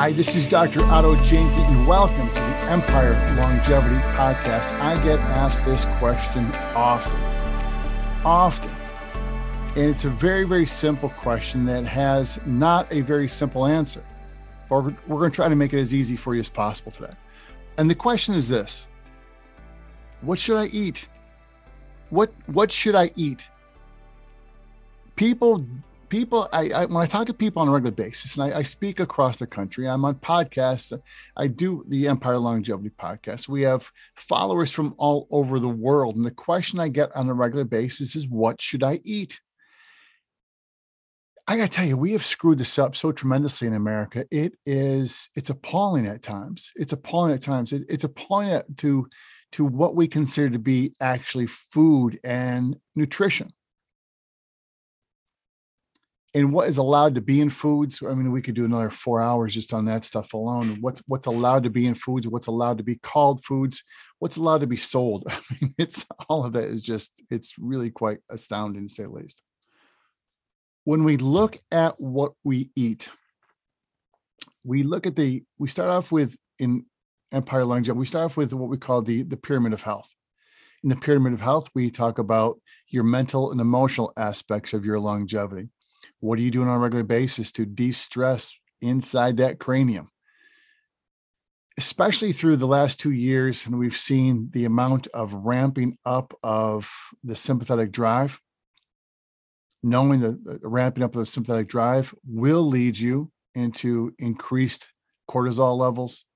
Hi, this is Dr. Otto Janke, and welcome to the Empire Longevity Podcast. I get asked this question often, often. And it's a very, very simple question that has not a very simple answer. But we're, we're going to try to make it as easy for you as possible today. And the question is this What should I eat? What, what should I eat? People people I, I, when i talk to people on a regular basis and I, I, speak across the country i'm on podcasts i do the empire longevity podcast. We have followers from all over the world and the question i get on a regular basis is what should i eat? I gotta tell you we have screwed this up so tremendously in america. It is it's appalling at times. It's appalling at times. It, it's appalling to to what we consider to be actually food and nutrition and what is allowed to be in foods? I mean we could do another four hours just on that stuff alone. What's what's allowed to be in foods? What's allowed to be called foods? What's allowed to be sold? I mean it's all of that is just it's really quite astounding to say the least. When we look at what we eat we look at the we start off with in empire longevity we start off with what we call the the pyramid of health. In the pyramid of health we talk about your mental and emotional aspects of your longevity what are you doing on a regular basis to de-stress inside that cranium? Especially through the last two years, and we've seen the amount of ramping up of the sympathetic drive. Knowing that ramping up of the sympathetic drive will lead you into increased cortisol levels.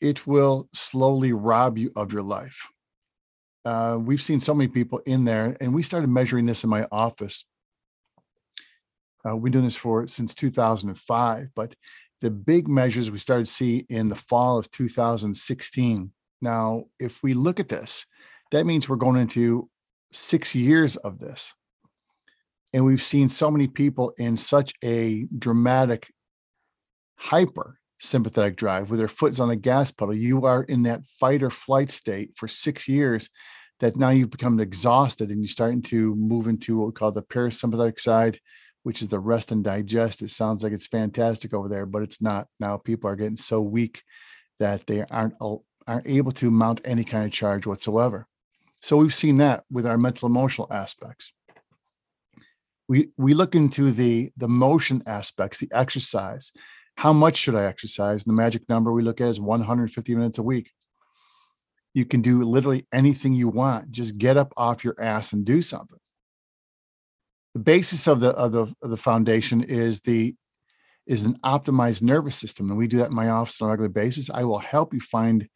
It will slowly rob you of your life. Uh, we've seen so many people in there, and we started measuring this in my office uh, we've been doing this for since 2005, but the big measures we started to see in the fall of 2016. Now, if we look at this, that means we're going into six years of this. And we've seen so many people in such a dramatic hyper sympathetic drive where their foot's on the gas pedal. You are in that fight or flight state for six years that now you've become exhausted and you're starting to move into what we call the parasympathetic side, which is the rest and digest. It sounds like it's fantastic over there, but it's not. Now people are getting so weak that they aren't aren't able to mount any kind of charge whatsoever. So we've seen that with our mental emotional aspects. We we look into the the motion aspects, the exercise. How much should I exercise? The magic number we look at is 150 minutes a week. You can do literally anything you want. Just get up off your ass and do something the basis of the of the of the foundation is the is an optimized nervous system, and we do that in my office on a regular basis. I will help you find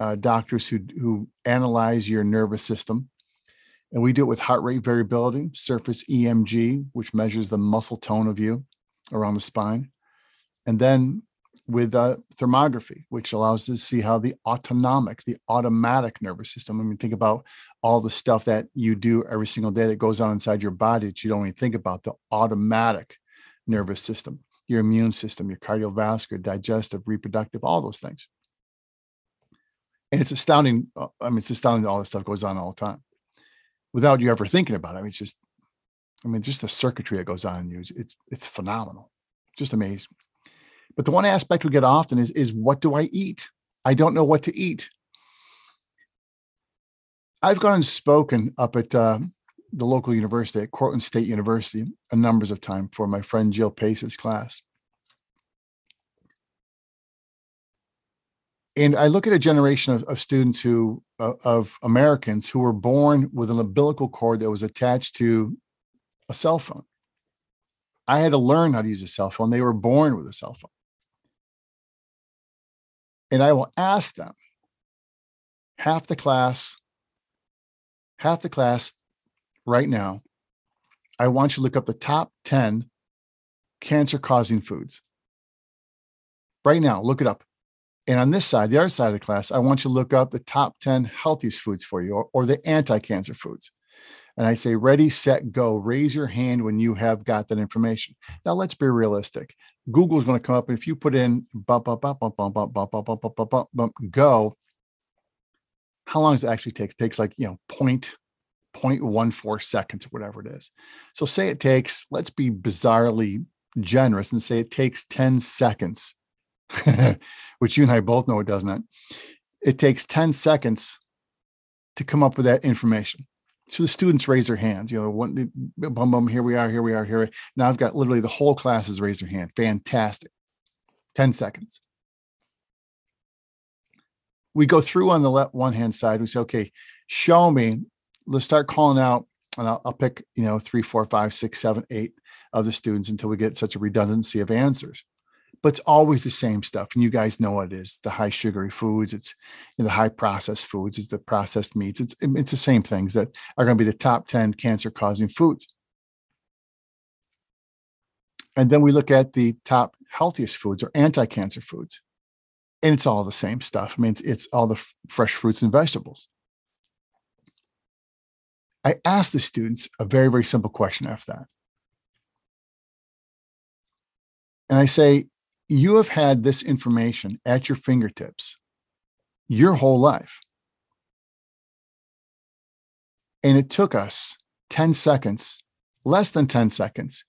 uh, doctors who who analyze your nervous system, and we do it with heart rate variability, surface EMG, which measures the muscle tone of you around the spine, and then with uh, thermography, which allows us to see how the autonomic, the automatic nervous system. I mean, think about all the stuff that you do every single day that goes on inside your body that you don't even think about. The automatic nervous system, your immune system, your cardiovascular, digestive, reproductive, all those things. And it's astounding. Uh, I mean, it's astounding that all this stuff goes on all the time without you ever thinking about it. I mean, it's just, I mean, just the circuitry that goes on in you, it's, it's phenomenal, just amazing. But the one aspect we get often is, is what do I eat? I don't know what to eat. I've gone and spoken up at uh, the local university at Cortland State University a numbers of times for my friend Jill Pace's class. And I look at a generation of, of students who, uh, of Americans who were born with an umbilical cord that was attached to a cell phone. I had to learn how to use a cell phone. They were born with a cell phone and I will ask them half the class, half the class right now. I want you to look up the top 10 cancer causing foods. Right now, look it up. And on this side, the other side of the class, I want you to look up the top 10 healthiest foods for you or, or the anti cancer foods. And I say, ready, set, go. Raise your hand when you have got that information. Now, let's be realistic. Google is going to come up. If you put in go, how long does it actually take? It takes like, you know, point, 0.14 seconds or whatever it is. So say it takes, let's be bizarrely generous and say it takes 10 seconds, which you and I both know it does not. It takes 10 seconds to come up with that information. So the students raise their hands, you know, one, bum, bum, here we are, here we are, here. Now I've got literally the whole class has raised their hand. Fantastic. 10 seconds. We go through on the left one hand side. We say, okay, show me. Let's start calling out, and I'll, I'll pick, you know, three, four, five, six, seven, eight of the students until we get such a redundancy of answers but it's always the same stuff. And you guys know what it is: the high sugary foods, it's you know, the high processed foods, it's the processed meats. It's it's the same things that are going to be the top ten cancer causing foods. And then we look at the top healthiest foods or anti-cancer foods, and it's all the same stuff. I mean, it's, it's all the f- fresh fruits and vegetables. I asked the students a very very simple question after that. And I say, you have had this information at your fingertips your whole life. And it took us 10 seconds, less than 10 seconds,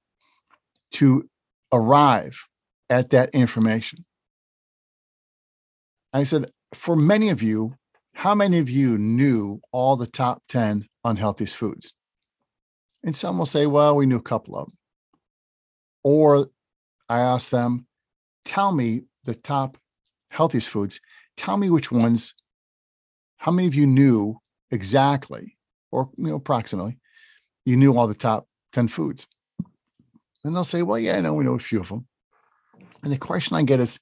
to arrive at that information. I said, for many of you, how many of you knew all the top 10 unhealthiest foods? And some will say, well, we knew a couple of them. Or I asked them, tell me the top healthiest foods. Tell me which ones, how many of you knew exactly, or you know, approximately, you knew all the top 10 foods. And they'll say, well, yeah, I know we know a few of them. And the question I get is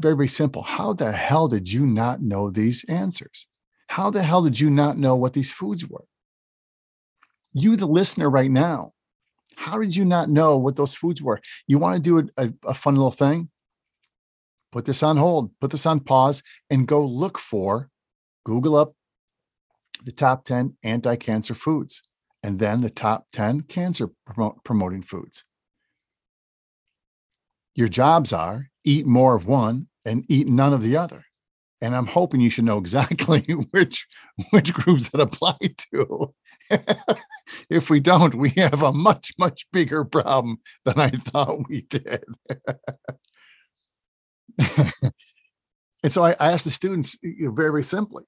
very, very simple. How the hell did you not know these answers? How the hell did you not know what these foods were? You, the listener right now, how did you not know what those foods were? You want to do a, a, a fun little thing? Put this on hold, put this on pause, and go look for, Google up the top 10 anti cancer foods and then the top 10 cancer promoting foods. Your jobs are eat more of one and eat none of the other. And I'm hoping you should know exactly which which groups that apply to. if we don't, we have a much, much bigger problem than I thought we did. and so I, I, asked the students you know, very, very simply,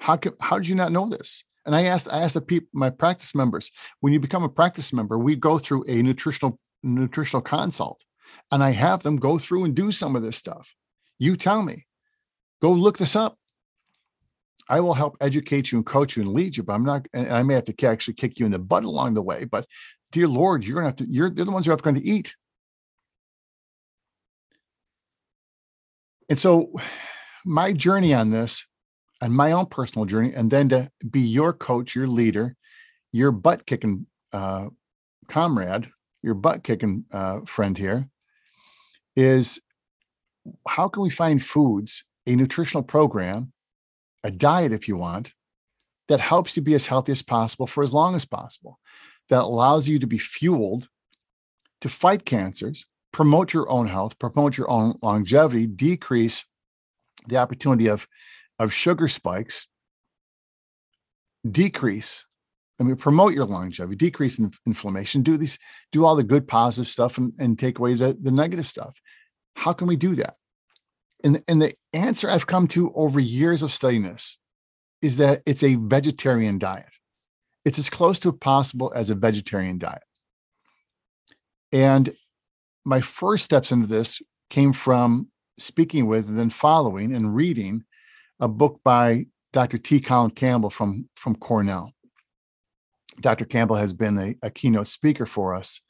how can, how did you not know this? And I asked, I asked the people, my practice members, when you become a practice member, we go through a nutritional, nutritional consult and I have them go through and do some of this stuff. You tell me, go look this up. I will help educate you and coach you and lead you, but I'm not, and I may have to actually kick you in the butt along the way, but dear Lord, you're to have to, you're, you're the ones who are going to eat. And so my journey on this and my own personal journey, and then to be your coach, your leader, your butt kicking uh, comrade, your butt kicking uh, friend here, is how can we find foods, a nutritional program, a diet, if you want, that helps you be as healthy as possible for as long as possible, that allows you to be fueled to fight cancers, promote your own health, promote your own longevity, decrease the opportunity of, of sugar spikes, decrease, I mean, promote your longevity, decrease in inflammation, do these, do all the good positive stuff and, and take away the, the negative stuff. How can we do that? And, and the answer I've come to over years of studying this is that it's a vegetarian diet. It's as close to possible as a vegetarian diet. And my first steps into this came from speaking with and then following and reading a book by Dr. T. Colin Campbell from, from Cornell. Dr. Campbell has been a, a, keynote speaker for us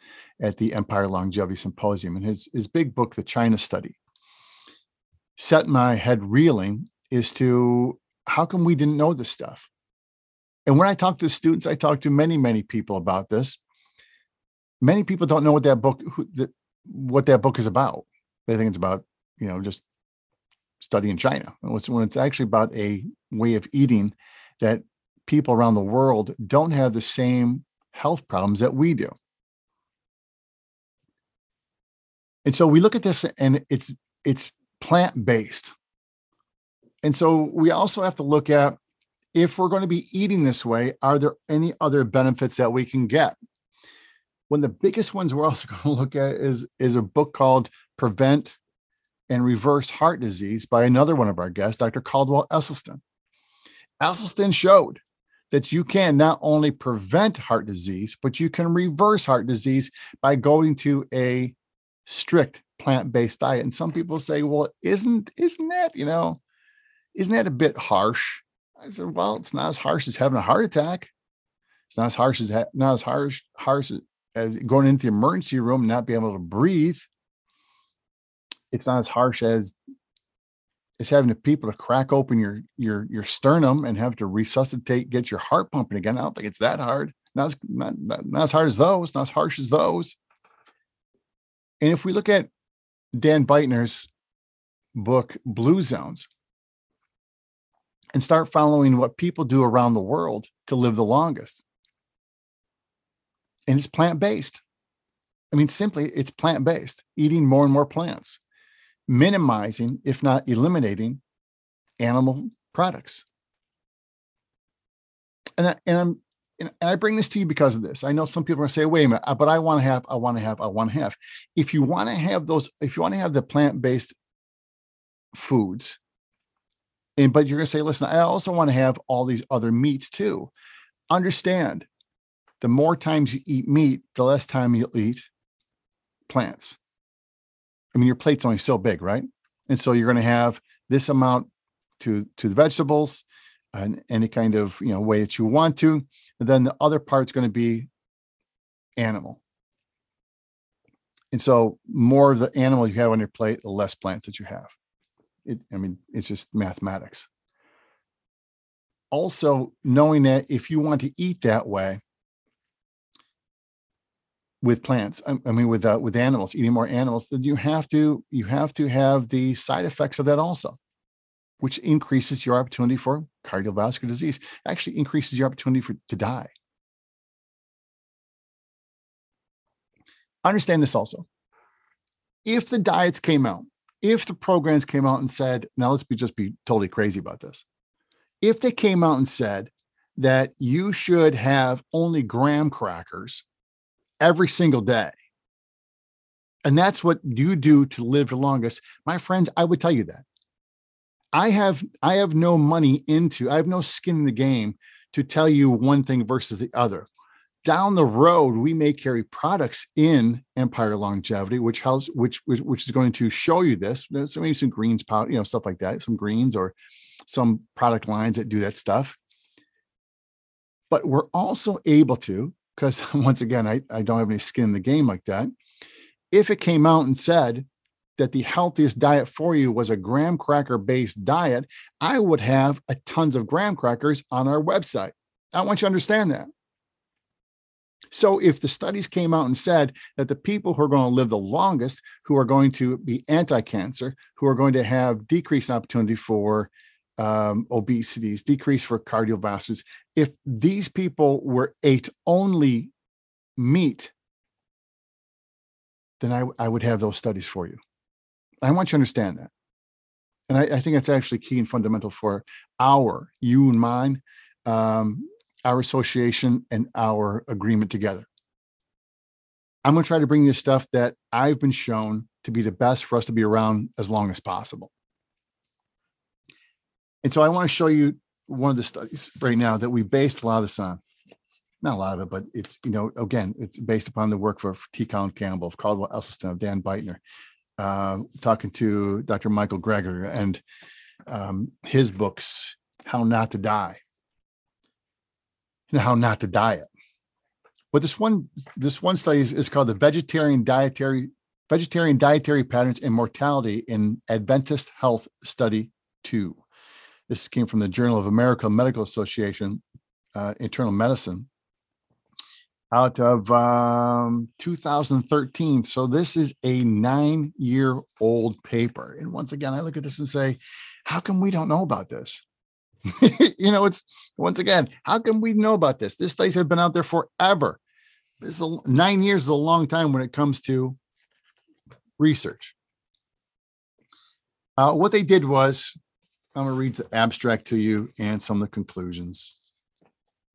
at the Empire Longevity Symposium, and his, his big book, The China Study, set my head reeling as to how come we didn't know this stuff. And when I talk to students, I talk to many, many people about this. Many people don't know what that book, who, what that book is about. They think it's about, you know, just studying China. When it's, actually about a way of eating that people around the world don't have the same health problems that we do. And so we look at this and it's it's plant-based. And so we also have to look at if we're going to be eating this way, are there any other benefits that we can get? One of the biggest ones we're also going to look at is is a book called prevent and reverse heart disease by another one of our guests, Dr. Caldwell Esselstyn. Esselstyn showed that you can not only prevent heart disease, but you can reverse heart disease by going to a strict plant-based diet. And some people say, well, isn't isn't that, you know, isn't that a bit harsh? I said, well, it's not as harsh as having a heart attack. It's not as harsh as not as harsh harsh as going into the emergency room not being able to breathe. It's not as harsh as is having the people to crack open your your your sternum and have to resuscitate, get your heart pumping again. I don't think it's that hard. Not as not, not, not as hard as those, not as harsh as those. And if we look at Dan Buettner's book Blue Zones and start following what people do around the world to live the longest. And it's plant-based. I mean, simply it's plant-based, eating more and more plants minimizing, if not eliminating, animal products. And, I, and I'm and I bring this to you because of this. I know some people are going to say, wait a minute, uh, but I want to have, I want to have, I want to have. If you want to have those, if you want to have the plant-based foods, and but you're going to say, listen, I also want to have all these other meats too. Understand the more times you eat meat, the less time you'll eat plants. I mean, your plate's only so big, right? And so you're going to have this amount to to the vegetables and any kind of you know way that you want to. And then the other part's going to be animal. And so more of the animal you have on your plate, the less plants that you have. It, I mean, it's just mathematics. Also, knowing that if you want to eat that way, with plants i, mean with uh, with animals eating more animals then you have to you have to have the side effects of that also which increases your opportunity for cardiovascular disease actually increases your opportunity for to die. Understand this also. If the diets came out if the programs came out and said now let's be just be totally crazy about this. If they came out and said that you should have only graham crackers every single day. And that's what you do to live the longest. My friends, I would tell you that. I have I have no money into, I have no skin in the game to tell you one thing versus the other. Down the road, we may carry products in Empire Longevity, which helps, which which, which is going to show you this. So maybe some greens powder, you know, stuff like that, some greens or some product lines that do that stuff. But we're also able to, because once again, I, I don't have any skin in the game like that. If it came out and said that the healthiest diet for you was a graham cracker based diet, I would have a tons of graham crackers on our website. I want you to understand that. So, if the studies came out and said that the people who are going to live the longest, who are going to be anti cancer, who are going to have decreased opportunity for um, obesities, decrease for cardiovascular. If these people were ate only meat, then I, I would have those studies for you. I want you to understand that. And I, I think that's actually key and fundamental for our, you and mine, um, our association and our agreement together. I'm going to try to bring you stuff that I've been shown to be the best for us to be around as long as possible. And so I want to show you one of the studies right now that we based a lot of this on. Not a lot of it, but it's, you know, again, it's based upon the work of T. Colin Campbell, of Caldwell Esselstyn, of Dan Buettner, uh, talking to Dr. Michael Greger and um, his books, How Not to Die and How Not to Diet. But this one, this one study is, is called the Vegetarian Dietary Vegetarian Dietary Patterns and Mortality in Adventist Health Study 2. This came from the Journal of American Medical Association, uh, Internal Medicine, out of um, 2013. So this is a nine year old paper. And once again, I look at this and say, how come we don't know about this? you know, it's once again, how come we know about this? This studies have been out there forever. This a, nine years is a long time when it comes to research. Uh, what they did was I'm going to read the abstract to you and some of the conclusions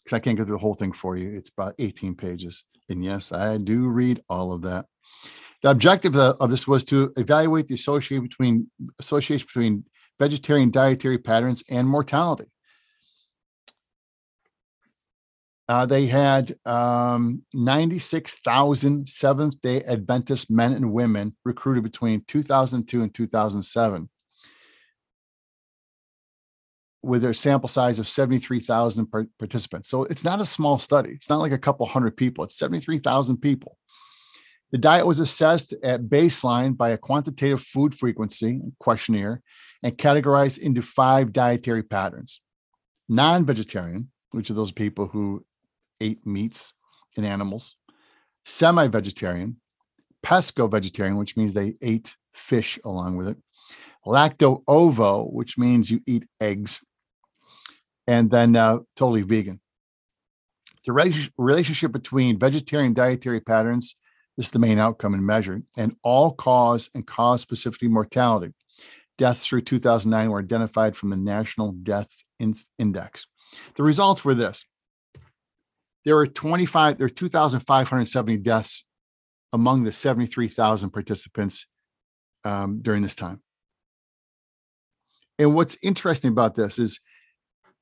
because I can't go through the whole thing for you. It's about 18 pages. And yes, I do read all of that. The objective of of this was to evaluate the association between association between vegetarian dietary patterns and mortality. Uh, they had um, 96,000 Seventh day Adventist men and women recruited between 2002 and 2007 with a sample size of 73,000 par- participants. So it's not a small study. It's not like a couple hundred people, it's 73,000 people. The diet was assessed at baseline by a quantitative food frequency questionnaire and categorized into five dietary patterns non vegetarian, which are those people who ate meats and animals, semi vegetarian, pesco vegetarian, which means they ate fish along with it, lacto ovo, which means you eat eggs, and then uh, totally vegan. The rela- relationship between vegetarian dietary patterns, is the main outcome and measure, and all cause and cause specificity mortality. Deaths through 2009 were identified from the National Death In- Index. The results were this there were 25, there were 2,570 deaths among the 73,000 participants um, during this time. And what's interesting about this is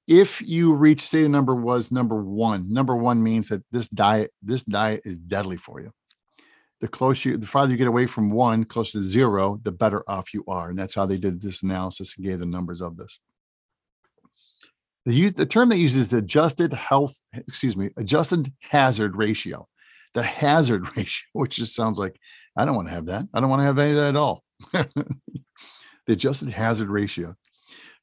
if you reach, say the number was number one, number one means that this diet, this diet is deadly for you. The closer you, the farther you get away from one, closer to zero, the better off you are. And that's how they did this analysis and gave the numbers of this. The use the term they use is the adjusted health, excuse me, adjusted hazard ratio. The hazard ratio, which just sounds like I don't want to have that. I don't want to have any of that at all. the adjusted hazard ratio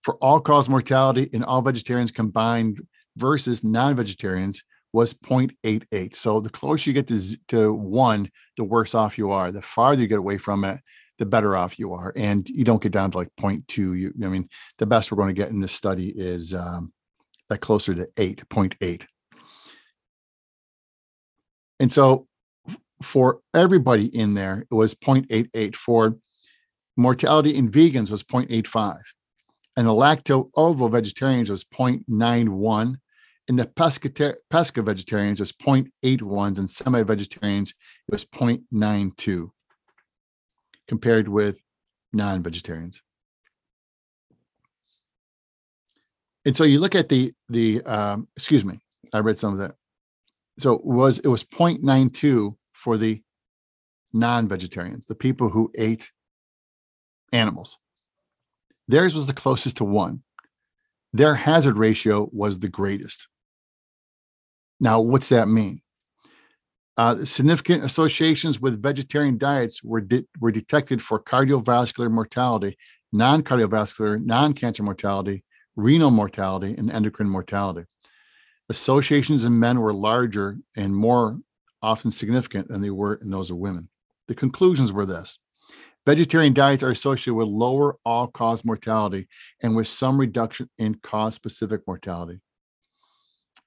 for all cause mortality in all vegetarians combined versus non-vegetarians was 0.88. So the closer you get to, to one, the worse off you are. The farther you get away from it, the better off you are. And you don't get down to like 0.2. You, I mean, the best we're going to get in this study is um, like closer to 8.8. And so for everybody in there, it was 0.88. For mortality in vegans was 0.85. And the lacto ovo vegetarians was 0.91 and the pesca, vegetarians was 0.81s and semi-vegetarians it was 0.92 compared with non-vegetarians. And so you look at the the um, excuse me i read some of that. So it was it was 0.92 for the non-vegetarians the people who ate animals theirs was the closest to one their hazard ratio was the greatest now, what's that mean? Uh, significant associations with vegetarian diets were, de- were detected for cardiovascular mortality, non cardiovascular, non cancer mortality, renal mortality, and endocrine mortality. Associations in men were larger and more often significant than they were in those of women. The conclusions were this vegetarian diets are associated with lower all cause mortality and with some reduction in cause specific mortality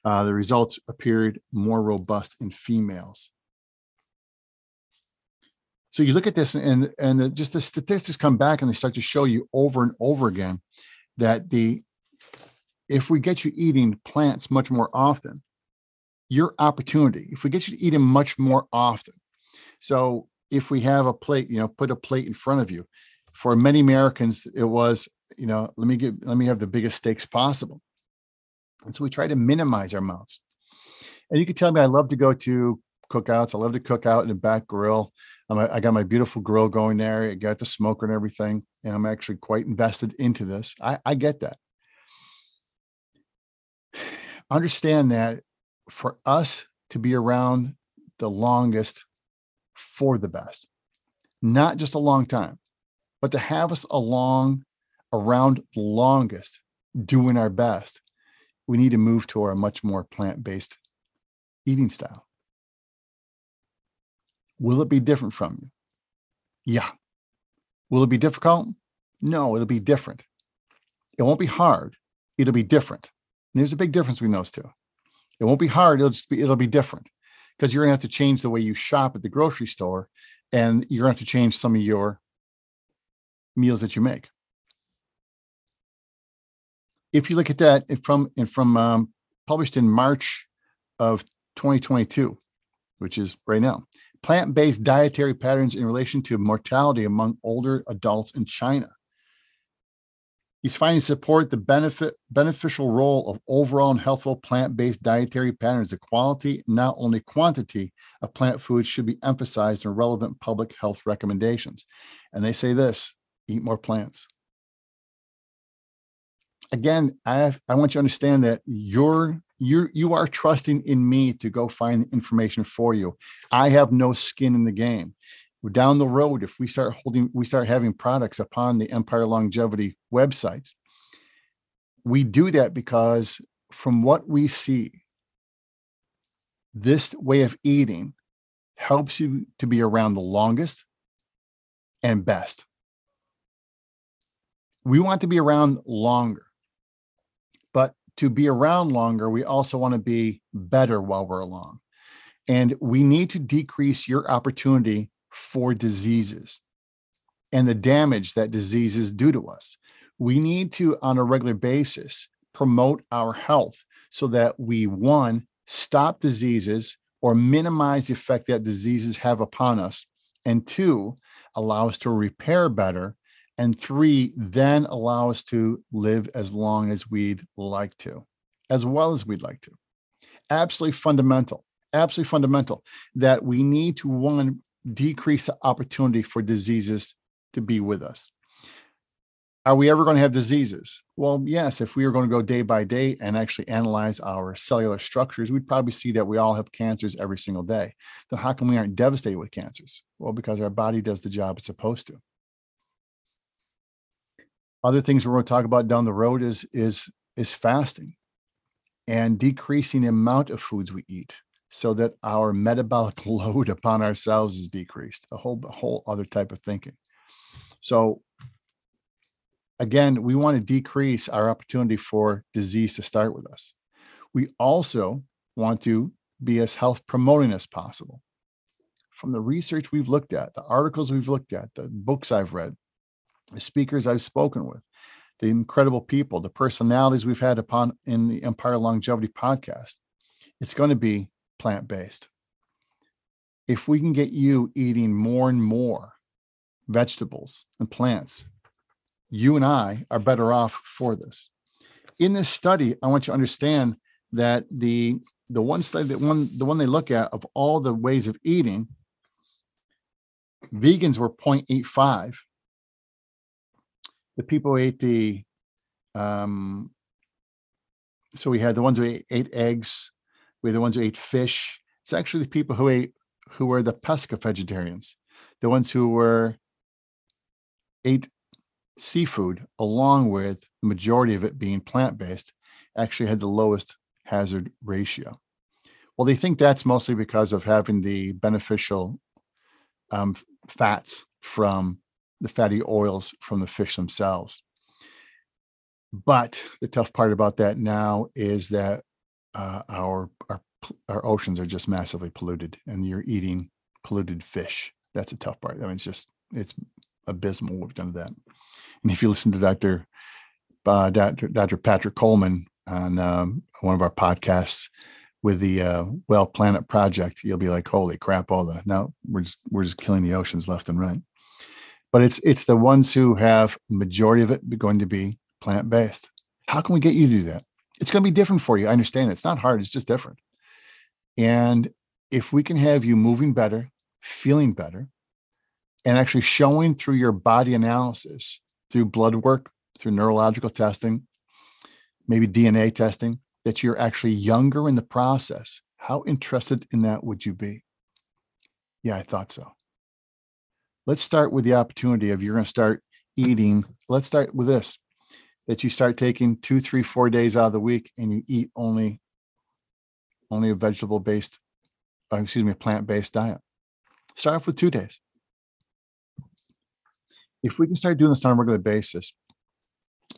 uh, the results appeared more robust in females. So you look at this, and and the, just the statistics come back, and they start to show you over and over again that the if we get you eating plants much more often, your opportunity. If we get you to eat them much more often, so if we have a plate, you know, put a plate in front of you. For many Americans, it was, you know, let me get, let me have the biggest steaks possible. And so we try to minimize our amounts. And you can tell me I love to go to cookouts. I love to cook out in the back grill. I got my beautiful grill going there. I got the smoker and everything. And I'm actually quite invested into this. I, I get that. Understand that for us to be around the longest for the best, not just a long time, but to have us along around the longest doing our best we need to move to a much more plant based eating style. Will it be different from you? Yeah. Will it be difficult? No, it'll be different. It won't be hard. It'll be different. And there's a big difference between those two. It won't be hard. It'll just be, it'll be different because you're going to have to change the way you shop at the grocery store and you're going to have to change some of your meals that you make if you look at that from and from um, published in March of 2022, which is right now, plant based dietary patterns in relation to mortality among older adults in China. He's finding support the benefit beneficial role of overall and healthful plant-based dietary patterns. The quality, not only quantity, of plant foods should be emphasized in relevant public health recommendations. And they say this: eat more plants. Again, I have, I want you to understand that you're you you are trusting in me to go find the information for you. I have no skin in the game down the road if we start holding we start having products upon the empire longevity websites. We do that because from what we see this way of eating helps you to be around the longest and best. We want to be around longer but to be around longer we also want to be better while we're along. And we need to decrease your opportunity for diseases and the damage that diseases do to us. We need to, on a regular basis, promote our health so that we, one, stop diseases or minimize the effect that diseases have upon us, and two, allow us to repair better, and three, then allow us to live as long as we'd like to, as well as we'd like to. Absolutely fundamental, absolutely fundamental that we need to, one, decrease the opportunity for diseases to be with us. Are we ever going to have diseases? Well, yes, if we were going to go day by day and actually analyze our cellular structures, we'd probably see that we all have cancers every single day. Then how come we aren't devastated with cancers? Well, because our body does the job it's supposed to. Other things we're going to talk about down the road is is is fasting and decreasing the amount of foods we eat so that our metabolic load upon ourselves is decreased a whole a whole other type of thinking. So again we want to decrease our opportunity for disease to start with us. We also want to be as health promoting as possible. From the research we've looked at the articles we've looked at the books i've read the speakers i've spoken with the incredible people the personalities we've had upon in the empire longevity podcast it's going to be plant based. If we can get you eating more and more vegetables and plants, you and I are better off for this. In this study, I want you to understand that the the one study that one the one they look at of all the ways of eating, vegans were 0.85. The people who ate the um, so we had the ones who ate, ate eggs, we're the ones who ate fish. It's actually the people who ate who were the pesca vegetarians, the ones who were ate seafood along with the majority of it being plant-based actually had the lowest hazard ratio. Well, they think that's mostly because of having the beneficial um, fats from the fatty oils from the fish themselves. But the tough part about that now is that uh, our our our oceans are just massively polluted, and you're eating polluted fish. That's a tough part. I mean, it's just it's abysmal what we've done to that. And if you listen to Dr. Uh, Dr. Dr. Patrick Coleman on um, one of our podcasts with the uh, Well Planet Project, you'll be like, "Holy crap! All the now we're just we're just killing the oceans left and right." But it's it's the ones who have majority of it going to be plant based. How can we get you to do that? It's going to be different for you. I understand it. It's not hard, it's just different. And if we can have you moving better, feeling better, and actually showing through your body analysis, through blood work, through neurological testing, maybe DNA testing, that you're actually younger in the process, how interested in that would you be? Yeah, I thought so. Let's start with the opportunity of you're going to start eating. Let's start with this that you start taking two, three, four days out of the week and you eat only only a vegetable based, uh, excuse me, a plant based diet. Start off with two days. If we can start doing this on a regular basis,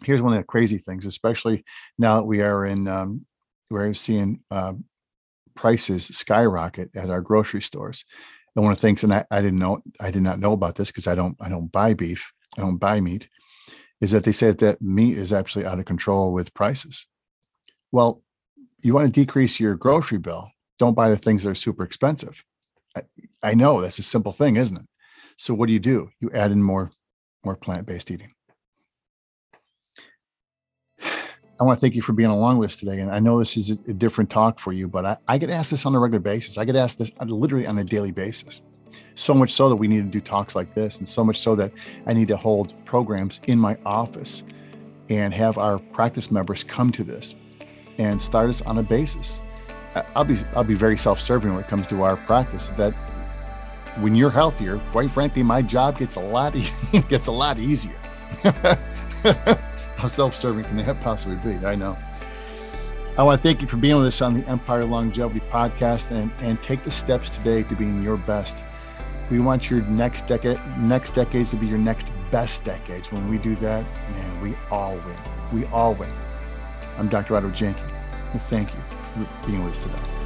here's one of the crazy things, especially now that we are in, um, we're seeing uh, prices skyrocket at our grocery stores. And one of the things, and I, I didn't know, I did not know about this because I don't, I don't buy beef, I don't buy meat is that they say that meat is actually out of control with prices. Well, you want to decrease your grocery bill. Don't buy the things that are super expensive. I know that's a simple thing, isn't it? So what do you do? You add in more, more plant-based eating. I want to thank you for being along with us today. And I know this is a, different talk for you, but I, I, get asked this on a regular basis. I get asked this uh, literally on a daily basis. So much so that we need to do talks like this, and so much so that I need to hold programs in my office and have our practice members come to this and start us on a basis. I'll be I'll be very self-serving when it comes to our practice. That when you're healthier, quite frankly, my job gets a lot gets a lot easier. How self-serving can that possibly be? I know. I want to thank you for being with us on the Empire Longevity Podcast and, and take the steps today to being your best. We want your next decade, next decades to be your next best decades. When we do that, man, we all win. We all win. I'm Dr. Otto Janke. Thank you for being with us today.